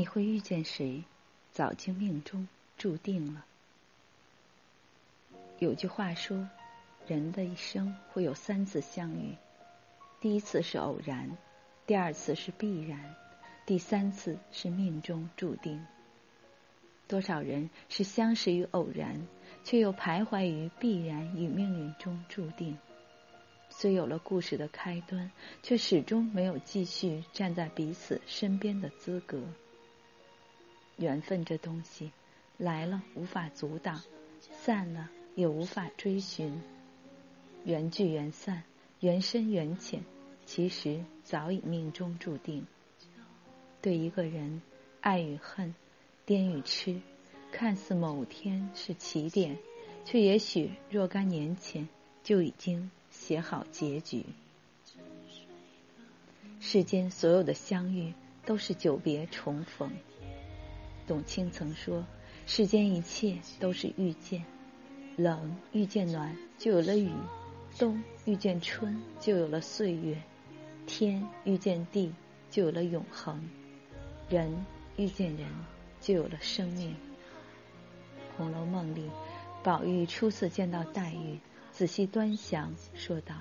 你会遇见谁，早就命中注定了。有句话说，人的一生会有三次相遇，第一次是偶然，第二次是必然，第三次是命中注定。多少人是相识于偶然，却又徘徊于必然与命运中注定。虽有了故事的开端，却始终没有继续站在彼此身边的资格。缘分这东西，来了无法阻挡，散了。也无法追寻，缘聚缘散，缘深缘浅，其实早已命中注定。对一个人，爱与恨，癫与痴，看似某天是起点，却也许若干年前就已经写好结局。世间所有的相遇，都是久别重逢。董卿曾说：“世间一切都是遇见。”冷遇见暖，就有了雨；冬遇见春，就有了岁月；天遇见地，就有了永恒；人遇见人，就有了生命。《红楼梦》里，宝玉初次见到黛玉，仔细端详，说道：“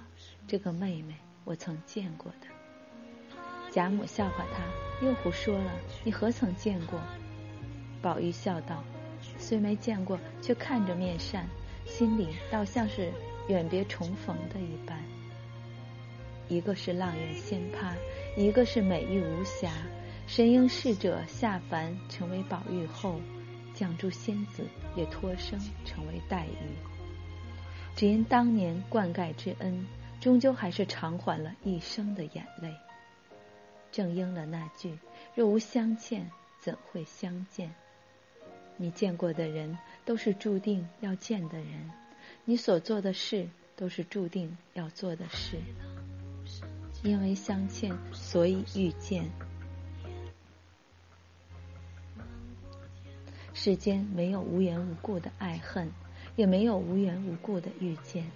这个妹妹，我曾见过的。”贾母笑话他：“又胡说了，你何曾见过？”宝玉笑道：“虽没见过，却看着面善。”心里倒像是远别重逢的一般。一个是阆苑仙葩，一个是美玉无瑕。神瑛侍者下凡成为宝玉后，绛珠仙子也托生成为黛玉。只因当年灌溉之恩，终究还是偿还了一生的眼泪。正应了那句：若无相欠，怎会相见？你见过的人，都是注定要见的人；你所做的事，都是注定要做的事。因为相欠，所以遇见。世间没有无缘无故的爱恨，也没有无缘无故的遇见。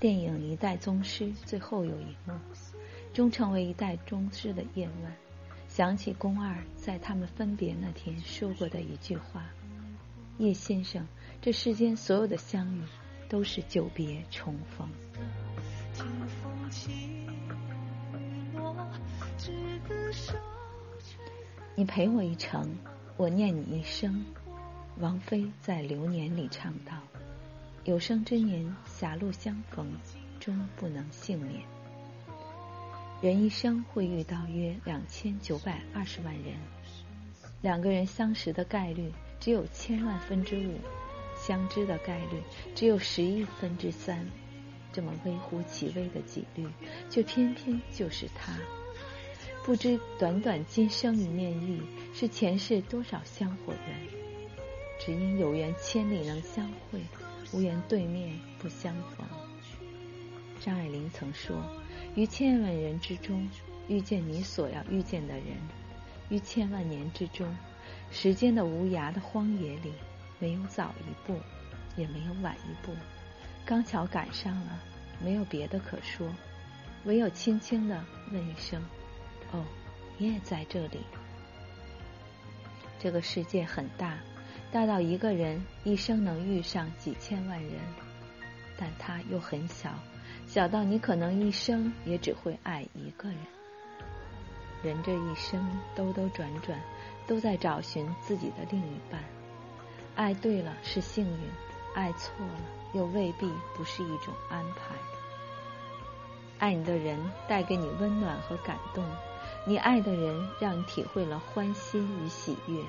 电影《一代宗师》最后有一幕，终成为一代宗师的叶问。想起宫二在他们分别那天说过的一句话：“叶先生，这世间所有的相遇，都是久别重逢。”你陪我一程，我念你一生。王菲在《流年》里唱道：“有生之年，狭路相逢，终不能幸免。”人一生会遇到约两千九百二十万人，两个人相识的概率只有千万分之五，相知的概率只有十亿分之三，这么微乎其微的几率，却偏偏就是他。不知短短今生一面遇，是前世多少香火缘。只因有缘千里能相会，无缘对面不相逢。张爱玲曾说。于千万人之中遇见你所要遇见的人，于千万年之中，时间的无涯的荒野里，没有早一步，也没有晚一步，刚巧赶上了，没有别的可说，唯有轻轻的问一声：“哦，你也在这里。”这个世界很大，大到一个人一生能遇上几千万人，但它又很小。小到你可能一生也只会爱一个人。人这一生兜兜转转，都在找寻自己的另一半。爱对了是幸运，爱错了又未必不是一种安排。爱你的人带给你温暖和感动，你爱的人让你体会了欢欣与喜悦。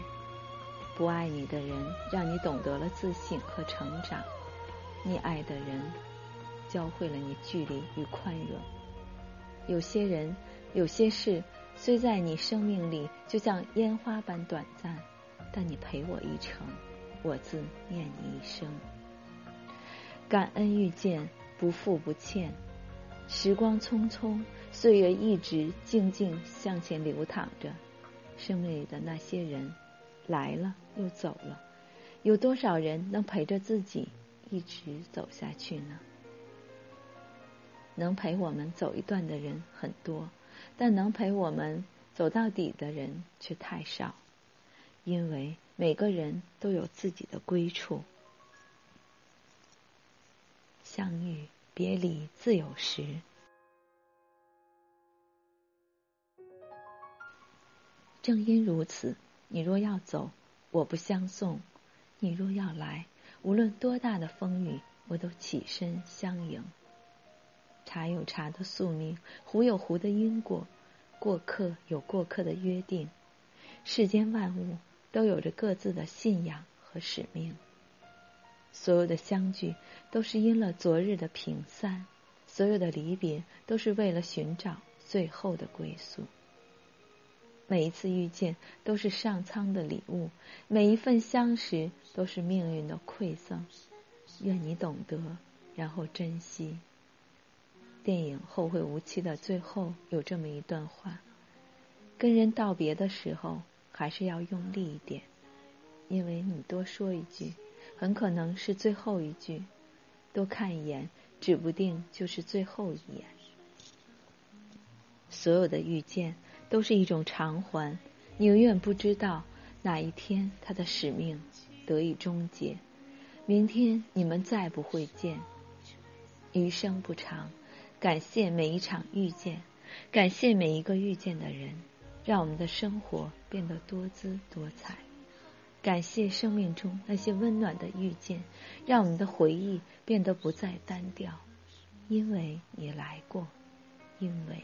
不爱你的人让你懂得了自信和成长，你爱的人。教会了你距离与宽容。有些人，有些事，虽在你生命里就像烟花般短暂，但你陪我一程，我自念你一生。感恩遇见，不负不欠。时光匆匆，岁月一直静静向前流淌着。生命里的那些人，来了又走了，有多少人能陪着自己一直走下去呢？能陪我们走一段的人很多，但能陪我们走到底的人却太少。因为每个人都有自己的归处。相遇别离自有时。正因如此，你若要走，我不相送；你若要来，无论多大的风雨，我都起身相迎。茶有茶的宿命，壶有壶的因果，过客有过客的约定。世间万物都有着各自的信仰和使命。所有的相聚都是因了昨日的平散，所有的离别都是为了寻找最后的归宿。每一次遇见都是上苍的礼物，每一份相识都是命运的馈赠。愿你懂得，然后珍惜。电影《后会无期》的最后有这么一段话：跟人道别的时候，还是要用力一点，因为你多说一句，很可能是最后一句；多看一眼，指不定就是最后一眼。所有的遇见。都是一种偿还，你永远不知道哪一天他的使命得以终结。明天你们再不会见，余生不长。感谢每一场遇见，感谢每一个遇见的人，让我们的生活变得多姿多彩。感谢生命中那些温暖的遇见，让我们的回忆变得不再单调。因为你来过，因为